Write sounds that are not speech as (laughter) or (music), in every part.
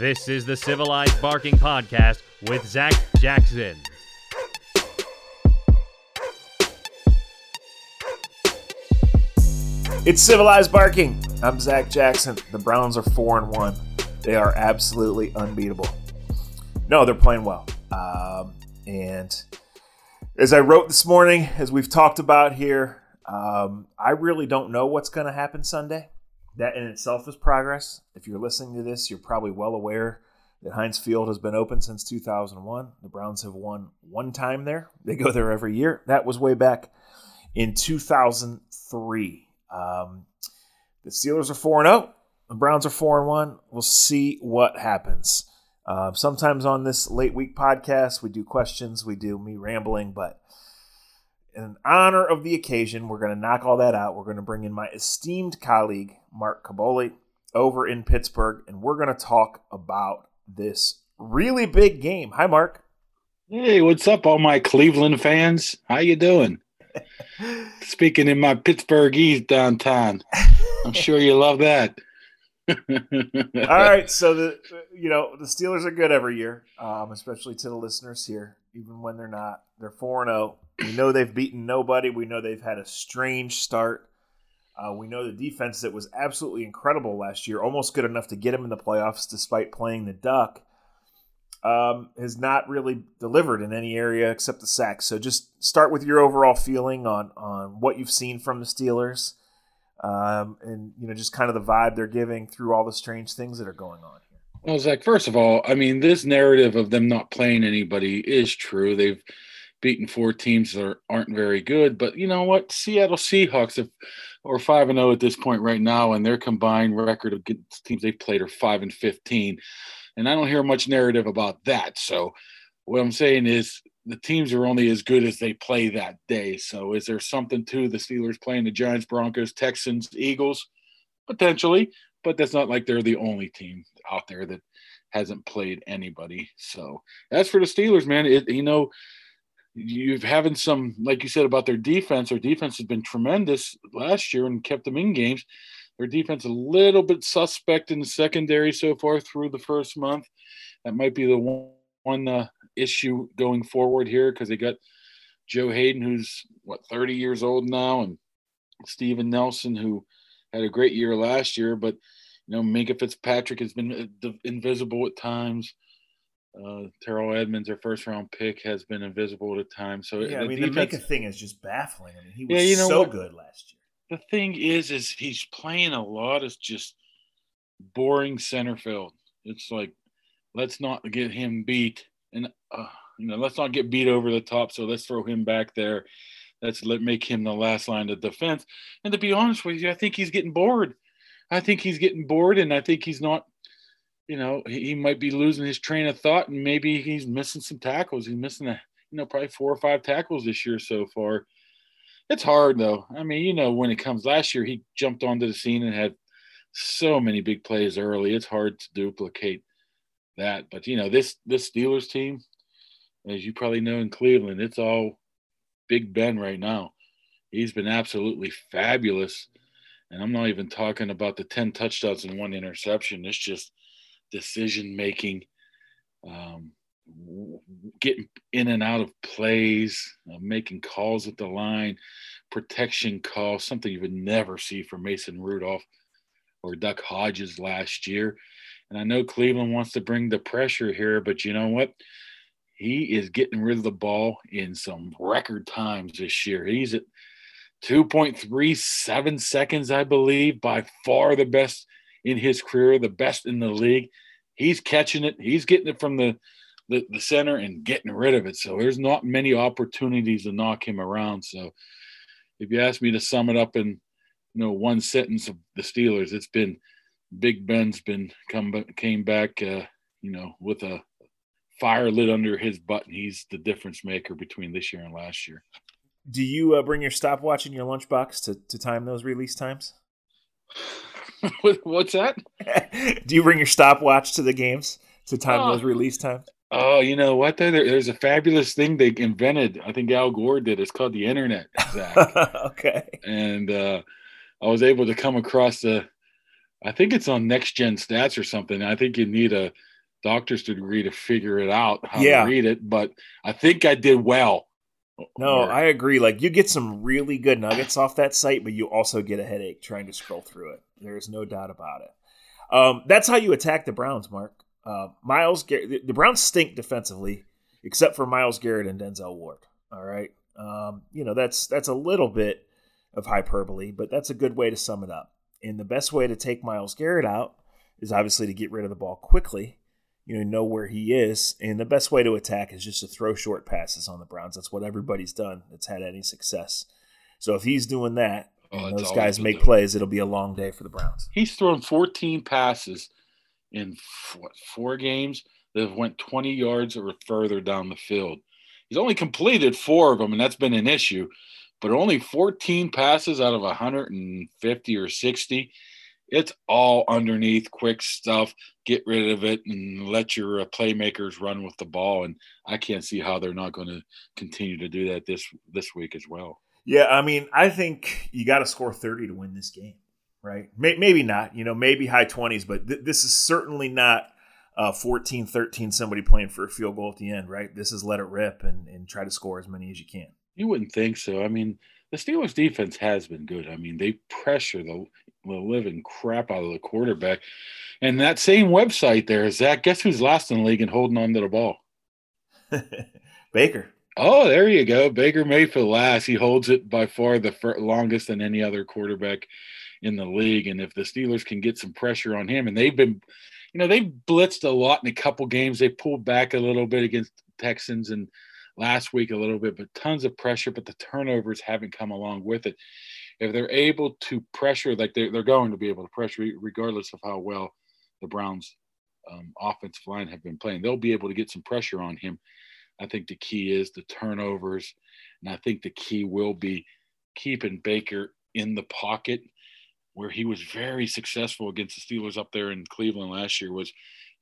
This is the Civilized Barking Podcast with Zac Jackson. It's civilized barking. I'm Zac Jackson. The Browns are four and one. They are absolutely unbeatable. No, they're playing well. Um, and as I wrote this morning, as we've talked about here, um, I really don't know what's going to happen Sunday. That in itself is progress. If you're listening to this, you're probably well aware that Heinz Field has been open since 2001. The Browns have won one time there. They go there every year. That was way back in 2003. Um, the Steelers are 4 0. The Browns are 4 1. We'll see what happens. Uh, sometimes on this late week podcast, we do questions, we do me rambling, but in honor of the occasion, we're going to knock all that out. We're going to bring in my esteemed colleague, Mark Kaboly over in Pittsburgh, and we're going to talk about this really big game. Hi, Mark. Hey, what's up, all my Cleveland fans? How you doing? (laughs) Speaking in my Pittsburghese downtown. I'm (laughs) sure you love that. All right, so the you know the Steelers are good every year, um, especially to the listeners here, even when they're not. They're four and zero. We know they've beaten nobody. We know they've had a strange start. Uh, we know the defense that was absolutely incredible last year, almost good enough to get them in the playoffs despite playing the Duck, um, has not really delivered in any area except the sacks. So just start with your overall feeling on on what you've seen from the Steelers um, and you know just kind of the vibe they're giving through all the strange things that are going on here. Well, Zac, first of all, I mean this narrative of them not playing anybody is true. They've beaten four teams that are, aren't very good, but you know what? Seattle Seahawks have or five and zero at this point right now, and their combined record of teams they've played are five and fifteen, and I don't hear much narrative about that. So what I'm saying is the teams are only as good as they play that day. So is there something to the Steelers playing the Giants, Broncos, Texans, Eagles? Potentially, but that's not like they're the only team out there that hasn't played anybody. So as for the Steelers, man, it, you know, you've having some, like you said about their defense. Their defense has been tremendous last year and kept them in games. Their defense a little bit suspect in the secondary so far through the first month. That might be the one, one uh, issue going forward here because they got Joe Haden, who's what 30 years old now, and Steven Nelson, who had a great year last year, but you know, Minkah Fitzpatrick has been uh, invisible at times. Uh, Terrell Edmunds, their first round pick, has been invisible at times. So yeah, I mean, defense, the Minkah thing is just baffling. I mean, he was yeah, you know so what? good last year. The thing is, is he's playing a lot of just boring center field. It's like, let's not get him beat and uh, you know, let's not get beat over the top. So let's throw him back there. Let's let make him the last line of defense. And to be honest with you, I think he's getting bored. I think he's getting bored, and I think he's not. You know, he, might be losing his train of thought, and maybe he's missing some tackles. He's missing a, you know, probably four or five tackles this year so far. It's hard though. I mean, you know, when it comes last year, he jumped onto the scene and had so many big plays early. It's hard to duplicate that. But you know, this this Steelers team, as you probably know in Cleveland, it's all Big Ben right now. He's been absolutely fabulous. And I'm not even talking about the 10 touchdowns and one interception. It's just decision making, um, getting in and out of plays, uh, making calls at the line, protection calls, something you would never see from Mason Rudolph or Duck Hodges last year. And I know Cleveland wants to bring the pressure here, but you know what? He is getting rid of the ball in some record times this year. He's at 2.37 seconds, I believe, by far the best in his career, the best in the league. He's catching it. He's getting it from the the, the center and getting rid of it. So there's not many opportunities to knock him around. So if you ask me to sum it up in you know one sentence of the Steelers, it's been Big Ben's been come came back uh, you know with a fire lit under his button. He's the difference maker between this year and last year. Do you uh, bring your stopwatch in your lunchbox to, to time those release times? (laughs) What's that? (laughs) Do you bring your stopwatch to the games to time oh. those release times? Oh, you know what? There, there's a fabulous thing they invented. I think Al Gore did. It's called the internet. (laughs) okay. And uh, I was able to come across the. I think it's on Next Gen Stats or something. I think you need a doctor's degree to figure it out how yeah. to read it, but I think I did well. No, or, I agree. Like you get some really good nuggets off that site, but you also get a headache trying to scroll through it. There is no doubt about it. Um, that's how you attack the Browns, Mark. Uh, Myles, Garrett, the Browns stink defensively, except for Myles Garrett and Denzel Ward. All right, um, you know that's that's a little bit of hyperbole, but that's a good way to sum it up. And the best way to take Myles Garrett out is obviously to get rid of the ball quickly. You know, know where he is, and the best way to attack is just to throw short passes on the Browns. That's what everybody's done that's had any success. So if he's doing that, oh, and those guys make plays, it'll be a long day for the Browns. He's thrown 14 passes in what, four games that have went 20 yards or further down the field. He's only completed four of them, and that's been an issue. But only 14 passes out of 150 or 60. It's all underneath, quick stuff. Get rid of it and let your uh, playmakers run with the ball. And I can't see how they're not going to continue to do that this this week as well. Yeah, I mean, I think you got to score 30 to win this game right? Maybe not, you know, maybe high 20s, but th- this is certainly not uh, 14 13, somebody playing for a field goal at the end, right? This is let it rip and, and try to score as many as you can. You wouldn't think so. I mean, the Steelers defense has been good. I mean, they pressure the, the living crap out of the quarterback. And that same website there, Zac, guess who's last in the league and holding on to the ball? (laughs) Baker. Oh, there you go. Baker Mayfield last. He holds it by far the longest than any other quarterback in the league. And if the Steelers can get some pressure on him, and they've been, you know, they've blitzed a lot in a couple games. They pulled back a little bit against Texans and last week a little bit, but tons of pressure. But the turnovers haven't come along with it. If they're able to pressure, like they're, they're going to be able to pressure, regardless of how well the Browns' um, offensive line have been playing, they'll be able to get some pressure on him. I think the key is the turnovers, and I think the key will be keeping Baker in the pocket where he was very successful against the Steelers up there in Cleveland last year was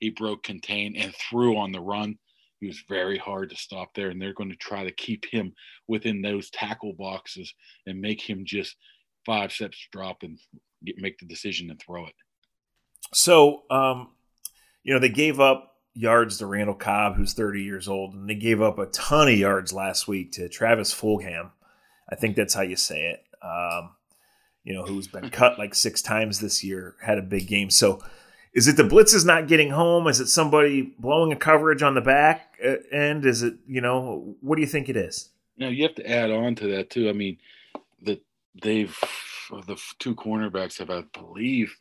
he broke contain and threw on the run. He was very hard to stop there, and they're going to try to keep him within those tackle boxes and make him just five steps drop and get, make the decision and throw it. So, um, you know, they gave up yards to Randall Cobb, who's 30 years old, and they gave up a ton of yards last week to Travis Fulgham. I think that's how you say it. Um, you know, who's been (laughs) cut like six times this year, had a big game. So is it the blitzes not getting home? Is it somebody blowing a coverage on the back uh, end? Is it, you know, what do you think it is? Now you have to add on to that too. I mean, that they've the two cornerbacks have, I believe,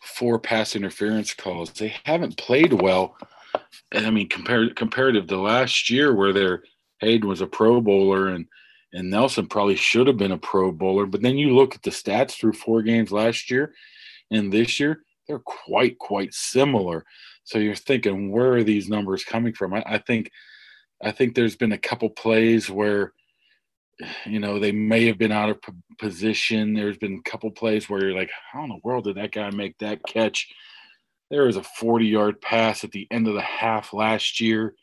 four pass interference calls. They haven't played well. And I mean, compared comparative to last year, where their Haden was a Pro Bowler and and Nelson probably should have been a Pro Bowler. But then you look at the stats through four games last year and this year, they're quite, quite similar. So you're thinking, where are these numbers coming from? I, I think, I think there's been a couple plays where, you know, they may have been out of position. There's been a couple plays where you're like, how in the world did that guy make that catch? There was a 40 yard pass at the end of the half last year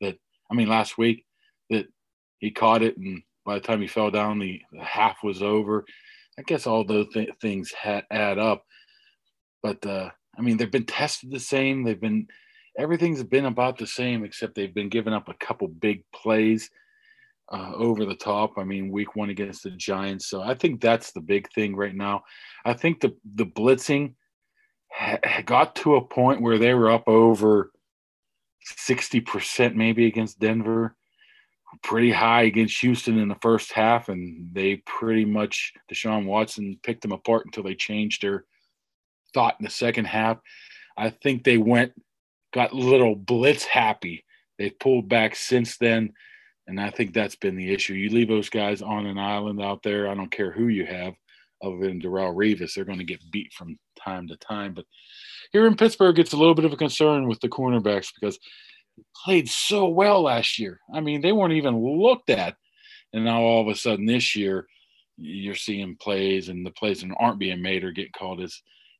that, I mean, last week that he caught it and by the time he fell down, the, the half was over. I guess all those th- things ha- add up. But uh, I mean, they've been tested the same. They've been everything's been about the same, except they've been giving up a couple big plays uh, over the top. I mean, week one against the Giants. So I think that's the big thing right now. I think the the blitzing ha- got to a point where they were up over sixty percent maybe against Denver pretty high against Houston in the first half, and they pretty much Deshaun Watson picked them apart until they changed their thought in the second half. I think they went got little blitz happy They've pulled back since then, and I think that's been the issue. You leave those guys on an island out there. I don't care who you have, other than Darrelle Revis, they're going to get beat from time to time. But here in Pittsburgh, it's a little bit of a concern with the cornerbacks because they played so well last year. I mean, they weren't even looked at, and now all of a sudden this year, you're seeing plays, and the plays that aren't being made are getting called as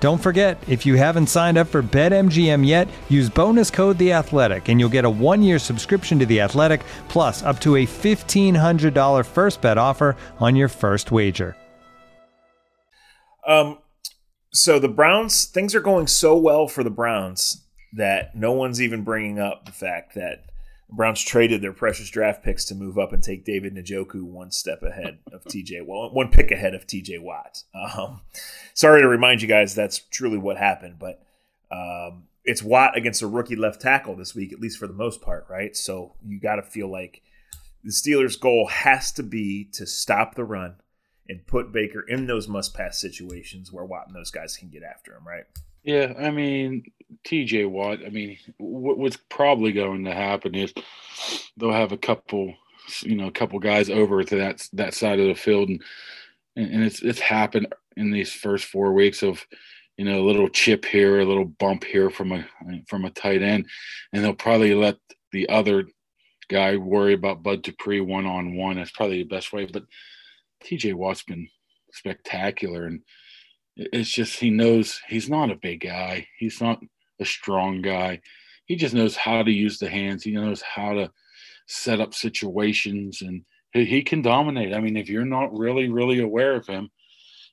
Don't forget, if you haven't signed up for BetMGM yet, use bonus code The Athletic, and you'll get a one-year subscription to The Athletic, plus up to a fifteen hundred dollar first bet offer on your first wager. Um, so the Browns, things are going so well for the Browns that no one's even bringing up the fact that Browns traded their precious draft picks to move up and take David Njoku one step ahead of TJ, well, one pick ahead of TJ Watt. Um, sorry to remind you guys that's truly what happened, but um, it's Watt against a rookie left tackle this week, at least for the most part, right? So you got to feel like the Steelers' goal has to be to stop the run and put Baker in those must pass situations where Watt and those guys can get after him, right? Yeah, I mean, TJ Watt, I mean, what's probably going to happen is they'll have a couple, you know, a couple guys over to that that side of the field, and and it's it's happened in these first four weeks of, you know, a little chip here, a little bump here from a from a tight end, and they'll probably let the other guy worry about Bud Dupree one on one. That's probably the best way. But TJ Watt's been spectacular, and it's just he knows he's not a big guy. He's not a strong guy. He just knows how to use the hands. He knows how to set up situations, and he, he can dominate. I mean, if you're not really, really aware of him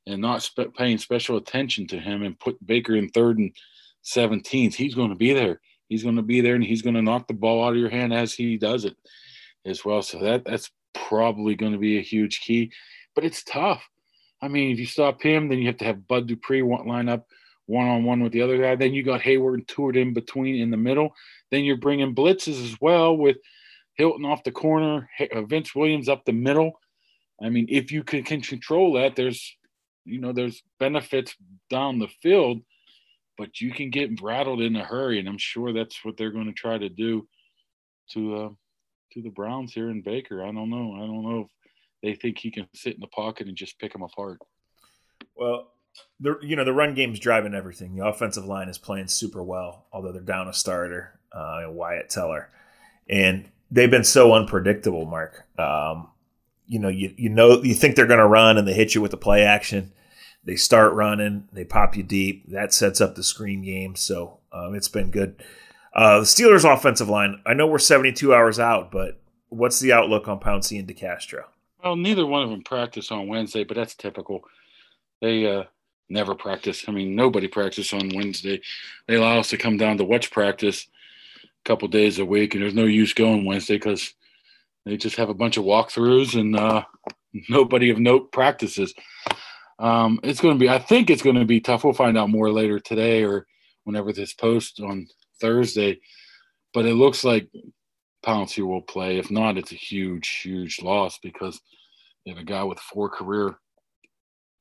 and not spe- paying special attention to him, and put Baker in third and 17th, he's going to be there. He's going to be there, and he's going to knock the ball out of your hand as he does it as well. So that that's probably going to be a huge key, but it's tough I mean, if you stop him, then you have to have Bud Dupree line up one on one with the other guy. Then you got Heyward and Tuitt in between in the middle. Then you're bringing blitzes as well with Hilton off the corner, uh, Vince Williams up the middle. I mean, if you can, can control that, there's you know there's benefits down the field, but you can get rattled in a hurry, and I'm sure that's what they're going to try to do to uh, to the Browns here in Baker. I don't know. I don't know if they think he can sit in the pocket and just pick them apart. Well, the you know the run game's driving everything. The offensive line is playing super well, although they're down a starter, uh, Wyatt Teller, and they've been so unpredictable. Mark, um, you know you you know you think they're going to run and they hit you with the play action. They start running, they pop you deep. That sets up the screen game. So um, it's been good. Uh, the Steelers' offensive line. I know we're 72 hours out, but what's the outlook on Pouncey and DeCastro? Well, neither one of them practice on Wednesday, but that's typical. They uh, never practice. I mean, nobody practice on Wednesday. They allow us to come down to watch practice a couple days a week, and there's no use going Wednesday because they just have a bunch of walkthroughs and uh, (laughs) nobody of note practices. Um, it's going to be. I think it's going to be tough. We'll find out more later today or whenever this post on Thursday. But it looks like Pouncey will play. If not, it's a huge, huge loss because they have a guy with four career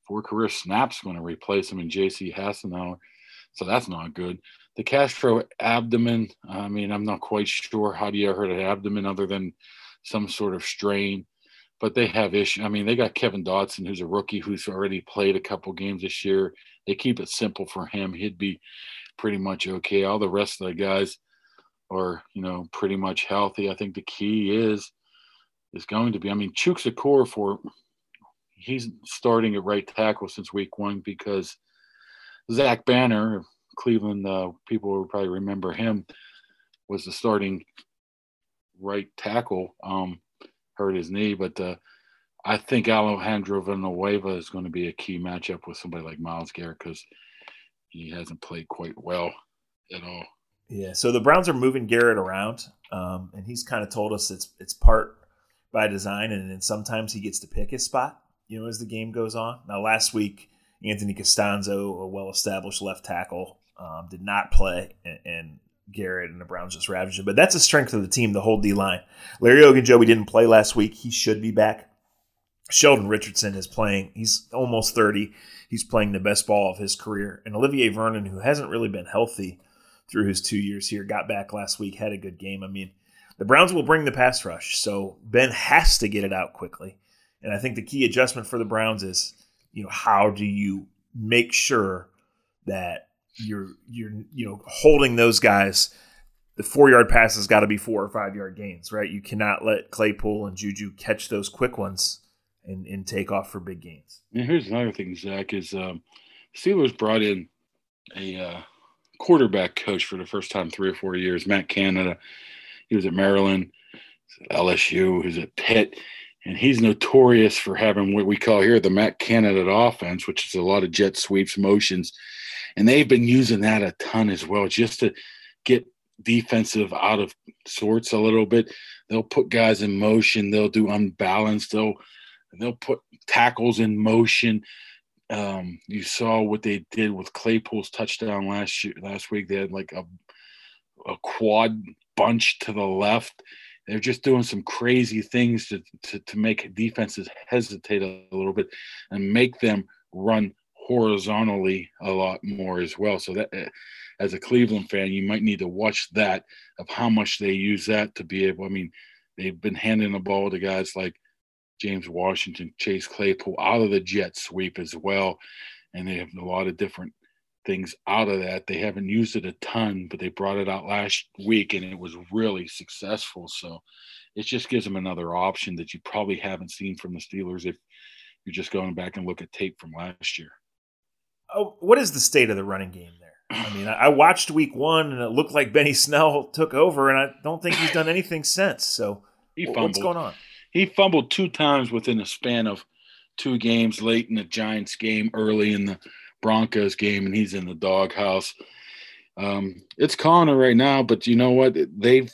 four career snaps going to replace him in J.C. Hassenauer. So that's not good. DeCastro abdomen, I mean, I'm not quite sure how do you hurt an abdomen other than some sort of strain, but they have issue. I mean, they got Kevin Dotson, who's a rookie who's already played a couple games this year. They keep it simple for him. He'd be pretty much okay. All the rest of the guys are, you know, pretty much healthy. I think the key is is going to be. I mean, Chooks a core Okorafor he's starting at right tackle since week one because Zach Banner, Cleveland uh, people will probably remember him, was the starting right tackle. Um, hurt his knee, but uh, I think Alejandro Villanueva is going to be a key matchup with somebody like Myles Garrett because he hasn't played quite well at all. Yeah, so the Browns are moving Garrett around, um, and he's kind of told us it's it's part by design, and then sometimes he gets to pick his spot. You know, as the game goes on. Now, last week, Anthony Castonzo, a well-established left tackle, um, did not play, and, and Garrett and the Browns just ravaged him. But that's a strength of the team, the whole D line. Larry Ogunjobi didn't play last week. He should be back. Sheldon Richardson is playing. He's almost 30. He's playing the best ball of his career. And Olivier Vernon, who hasn't really been healthy through his two years here, got back last week, had a good game. I mean, the Browns will bring the pass rush, so Ben has to get it out quickly. And I think the key adjustment for the Browns is, you know, how do you make sure that you're you're you know holding those guys. The four yard pass has got to be four or five yard gains, right? You cannot let Claypool and Juju catch those quick ones and, and take off for big gains. And here's another thing, Zac, is um, Steelers brought in a uh, quarterback coach for the first time three or four years, Matt Canada. He was at Maryland, LSU, he was at Pitt, and he's notorious for having what we call here the Matt Canada offense, which is a lot of jet sweeps, motions, and they've been using that a ton as well, just to get defensive out of sorts a little bit. They'll put guys in motion. They'll do unbalanced. They'll they'll put tackles in motion. Um, you saw what they did with Claypool's touchdown last year. Last week they had like a a quad bunch to the left. They're just doing some crazy things to, to, to make defenses hesitate a little bit and make them run horizontally a lot more as well. So that eh, as a Cleveland fan, you might need to watch that of how much they use that to be able. I mean, they've been handing the ball to guys like James Washington, Chase Claypool out of the jet sweep as well, and they have a lot of different things out of that. They haven't used it a ton, but they brought it out last week and it was really successful. So it just gives them another option that you probably haven't seen from the Steelers if you're just going back and look at tape from last year. Oh, what is the state of the running game there? I mean, I watched week one and it looked like Benny Snell took over, and I don't think he's done anything since. So, he what's going on? He fumbled two times within a span of two games late in the Giants game, early in the Broncos game, and he's in the doghouse. Um, it's Conner right now, but you know what? They've,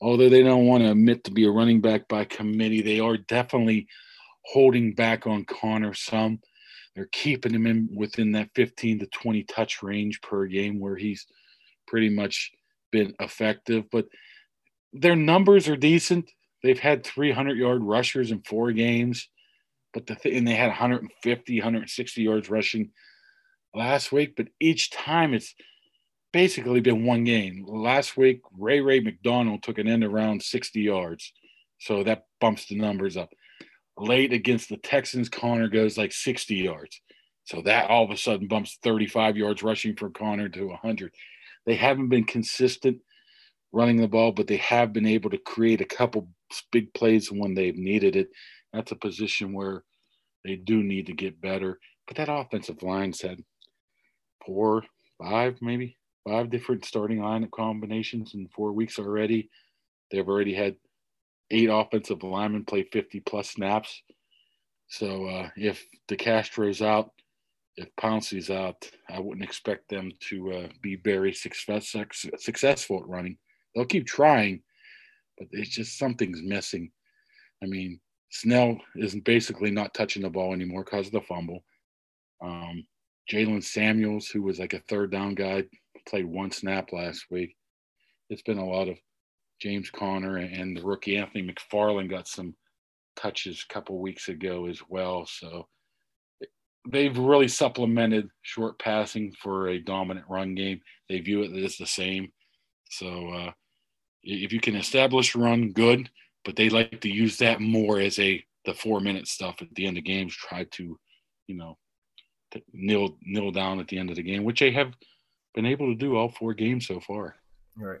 although they don't want to admit to be a running back by committee, they are definitely holding back on Conner some. They're keeping him in within that 15 to 20 touch range per game where he's pretty much been effective. But their numbers are decent. They've had 300 yard rushers in four games, but the th- and they had 150, 160 yards rushing last week. But each time it's basically been one game. Last week, Ray Ray McCloud took an end around 60 yards, so that bumps the numbers up late against the Texans, Conner goes like 60 yards. So that all of a sudden bumps 35 yards rushing for Conner to 100. They haven't been consistent running the ball, but they have been able to create a couple big plays when they've needed it. That's a position where they do need to get better. But that offensive line's had four, five, maybe five different starting line combinations in four weeks already. They've already had eight offensive linemen play 50 plus snaps. So uh, if DeCastro's out, if Pouncey's out, I wouldn't expect them to uh, be very success, successful at running. They'll keep trying, but it's just something's missing. I mean, Snell is basically not touching the ball anymore because of the fumble. Um, Jaylen Samuels, who was like a third down guy, played one snap last week. It's been a lot of James Conner and the rookie Anthony McFarland got some touches a couple weeks ago as well. So they've really supplemented short passing for a dominant run game. They view it as the same. So uh, if you can establish run, good. But they like to use that more as a the four minute stuff at the end of games. Try to, you know, nil nil down at the end of the game, which they have been able to do all four games so far. Right.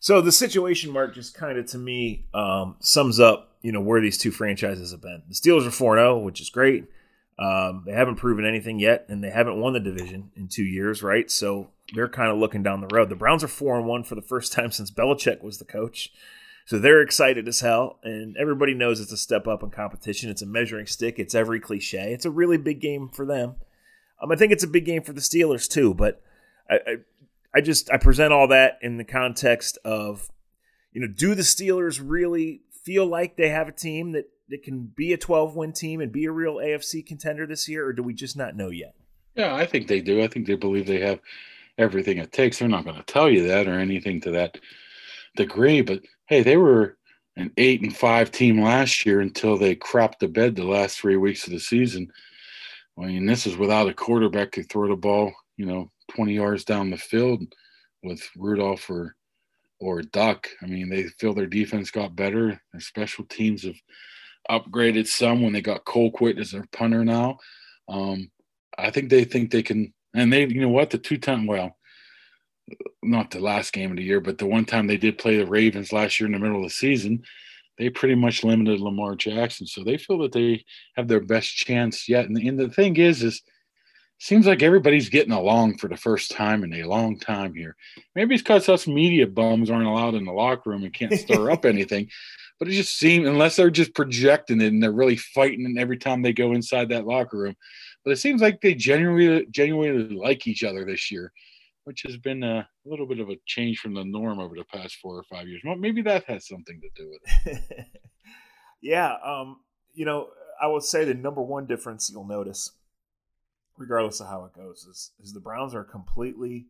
So the situation, Mark, just kind of to me um, sums up, you know, where these two franchises have been. The Steelers are 4 0, which is great. Um, they haven't proven anything yet, and they haven't won the division in two years, right? So they're kind of looking down the road. The Browns are 4 and 1 for the first (laughs) time since Belichick was the coach. So they're excited as hell, and everybody knows it's a step up in competition. It's a measuring stick. It's every cliche. It's a really big game for them. Um, I think it's a big game for the Steelers too, but I, I I just I present all that in the context of, you know, do the Steelers really feel like they have a team that that can be a 12 win team and be a real AFC contender this year, or do we just not know yet? Yeah, I think they do. I think they believe they have everything it takes. They're not going to tell you that or anything to that degree, but hey, they were an eight and five team last year until they crapped the bed the last three weeks of the season. I mean, this is without a quarterback to throw the ball, you know, 20 yards down the field with Rudolph or or Duck. I mean, they feel their defense got better. Their special teams have upgraded some when they got Colquitt as their punter now. Um, I think they think they can, and they, you know what, the two time, well, not the last game of the year, but the one time they did play the Ravens last year in the middle of the season, they pretty much limited Lamar Jackson. So they feel that they have their best chance yet. And, and the thing is, is seems like everybody's getting along for the first time in a long time here. Maybe it's because us media bums aren't allowed in the locker room and can't stir up (laughs) anything. But it just seems, unless they're just projecting it and they're really fighting every time they go inside that locker room. But it seems like they genuinely, genuinely like each other this year, which has been a little bit of a change from the norm over the past four or five years. Well, maybe that has something to do with it. (laughs) yeah. Um, you know, I would say the number one difference you'll notice regardless of how it goes, is, is the Browns are a completely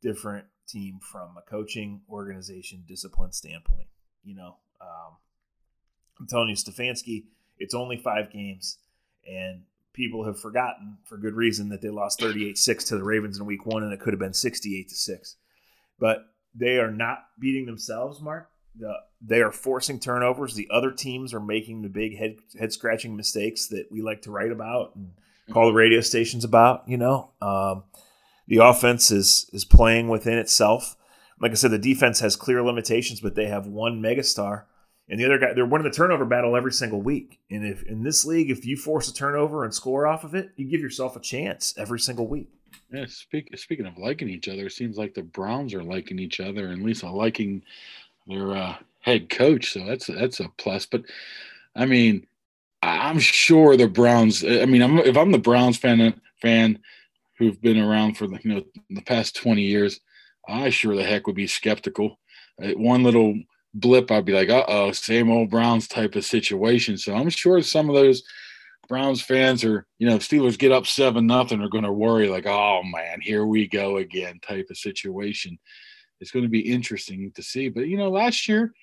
different team from a coaching, organization, discipline standpoint. You know, um, I'm telling you, Stefanski, it's only five games, and people have forgotten for good reason that they lost 38-6 to the Ravens in week one, and it could have been 68 to 6. But they are not beating themselves, Mark. The, they are forcing turnovers. The other teams are making the big head head scratching mistakes that we like to write about and call the radio stations about. You know, um, the offense is is playing within itself. Like I said, the defense has clear limitations, but they have one megastar, and the other guy they're winning the turnover battle every single week. And if in this league, if you force a turnover and score off of it, you give yourself a chance every single week. Yeah, speak, speaking of liking each other, it seems like the Browns are liking each other, and Lisa liking their uh, head coach. So that's that's a plus. But I mean, I'm sure the Browns. I mean, I'm, if I'm the Browns fan fan who've been around for the you know the past 20 years, I sure the heck would be skeptical. Uh, one little blip, I'd be like, uh oh, same old Browns type of situation. So I'm sure some of those Browns fans are, you know, Steelers get up seven nothing are going to worry like, oh man, here we go again type of situation. It's going to be interesting to see. But you know, last year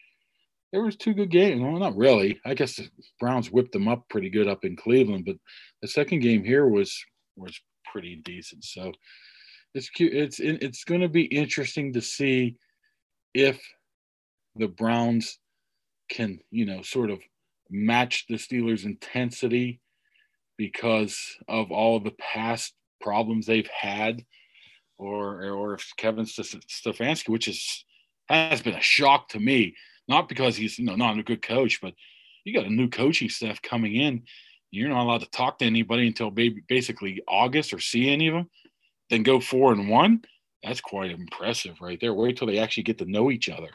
there was two good games. Well, not really. I guess the Browns whipped them up pretty good up in Cleveland, but the second game here was was pretty decent. So it's. It's it's going to be interesting to see if the Browns can, you know, sort of match the Steelers' intensity because of all the past problems they've had, or or if Kevin Stefanski, which is has been a shock to me not because he's you know not a good coach, but you got a new coaching staff coming in. You're not allowed to talk to anybody until basically August or see any of them. then go four and one. That's quite impressive right there. Wait till they actually get to know each other.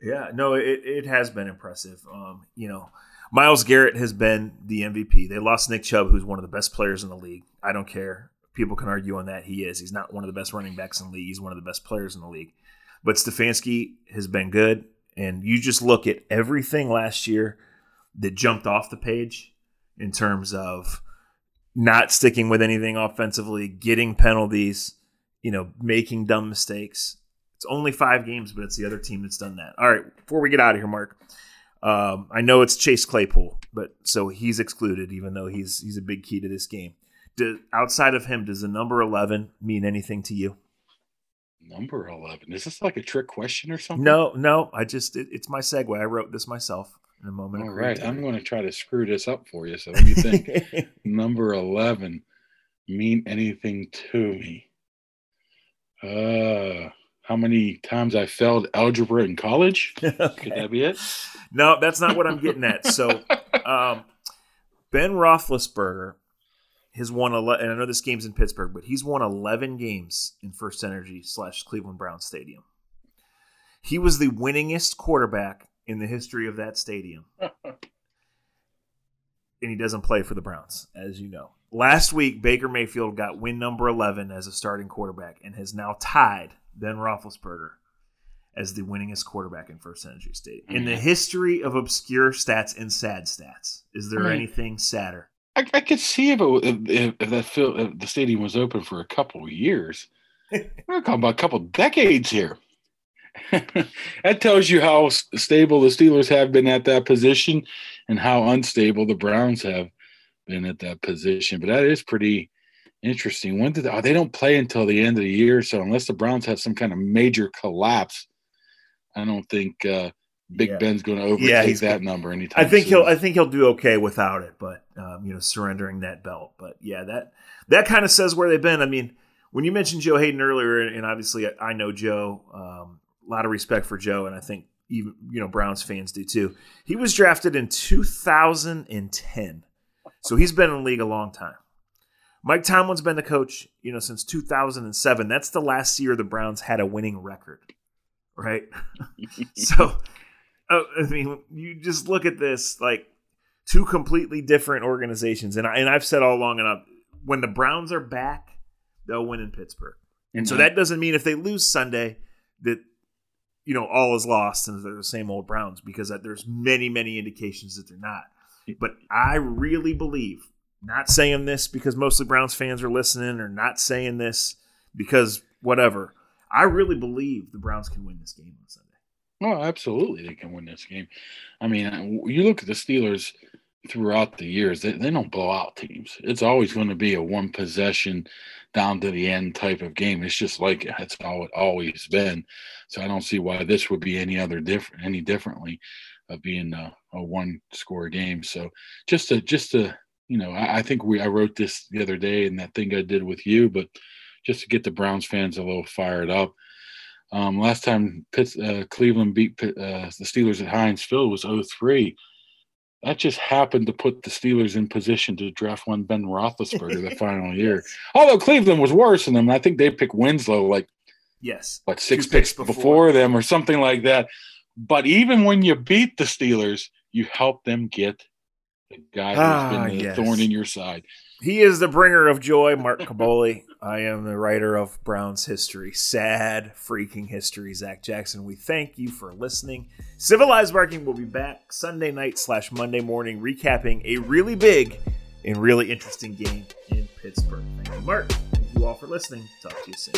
Yeah, no, it, it has been impressive. Um, you know, Myles Garrett has been the MVP. They lost Nick Chubb, who's one of the best players in the league. I don't care. People can argue on that. He is. He's not one of the best running backs in the league. He's one of the best players in the league. But Stefanski has been good. And you just look at everything last year that jumped off the page in terms of not sticking with anything offensively, getting penalties, you know, making dumb mistakes. It's only five games, but it's the other team that's done that. All right, before we get out of here, Mark, um, I know it's Chase Claypool, but so he's excluded, even though he's he's a big key to this game. Do, outside of him, does the number eleven mean anything to you? Number eleven is this like a trick question or something? No, no. I just it, it's my segue. I wrote this myself in a moment. All right, I'm going to try to screw this up for you. So let me think. (laughs) number eleven mean anything to me? Uh how many times I failed algebra in college. (laughs) okay. Could that be it? No, that's not what I'm getting at. So, (laughs) um, Ben Roethlisberger has won 11, and I know this game's in Pittsburgh, but he's won 11 games in First Energy slash Cleveland Brown Stadium. He was the winningest quarterback in the history of that stadium. (laughs) and he doesn't play for the Browns, as you know. Last week, Baker Mayfield got win number 11 as a starting quarterback and has now tied Ben Roethlisberger as the winningest quarterback in First Energy Stadium. In the mm-hmm. history of obscure stats and sad stats, is there mean, anything sadder? I, I, could see if, it, if, if that field, if the stadium was open for a couple of years. (laughs) We're talking about a couple decades here. (laughs) that tells you how stable the Steelers have been at that position and how unstable the Browns have been at that position. But that is pretty Interesting. When did they, oh, they don't play until the end of the year? So unless the Browns have some kind of major collapse, I don't think uh, Big yeah. Ben's going to overtake yeah, he's, that number anytime. I think soon. he'll. I think he'll do okay without it, but um, you know, surrendering that belt. But yeah, that that kind of says where they've been. I mean, when you mentioned Joe Haden earlier, and obviously I know Joe, um, a lot of respect for Joe, and I think even you know Browns fans do too. He was drafted in 2010, so he's been in the league a long time. Mike Tomlin's been the coach, you know, since 2007. That's the last year the Browns had a winning record, right? (laughs) so, I mean, you just look at this like two completely different organizations, and I, and I've said all along enough when the Browns are back, they'll win in Pittsburgh, and mm-hmm. so that doesn't mean if they lose Sunday that you know all is lost and they're the same old Browns because there's many many indications that they're not. But I really believe not saying this because mostly Browns fans are listening, or not saying this because whatever. I really believe the Browns can win this game on Sunday. Oh, absolutely, they can win this game. I mean, you look at the Steelers throughout the years; they, they don't blow out teams. It's always going to be a one possession down to the end type of game. It's just like that's how it always been. So I don't see why this would be any other different, any differently, of being a, a one score game. So just to just to you know, I, I, think we I wrote this the other day in that thing I did with you, but just to get the Browns fans a little fired up. Um, last time uh, Cleveland beat Pitt, uh, the Steelers at Heinz Field was 03. That just happened to put the Steelers in position to draft one Ben Roethlisberger the (laughs) final year. Although Cleveland was worse than them, I think they picked Winslow like yes, what six picks, picks before. before them or something like that. But even when you beat the Steelers, you help them get the guy who's ah, been the yes. thorn in your side. He is the bringer of joy, Mark Kaboly. I am the writer of Brown's history. Sad freaking history, Zac Jackson. We thank you for listening. Civilized Barking will be back Sunday night slash Monday morning, recapping a really big and really interesting game in Pittsburgh. Thank you, Mark. Thank you all for listening. Talk to you soon.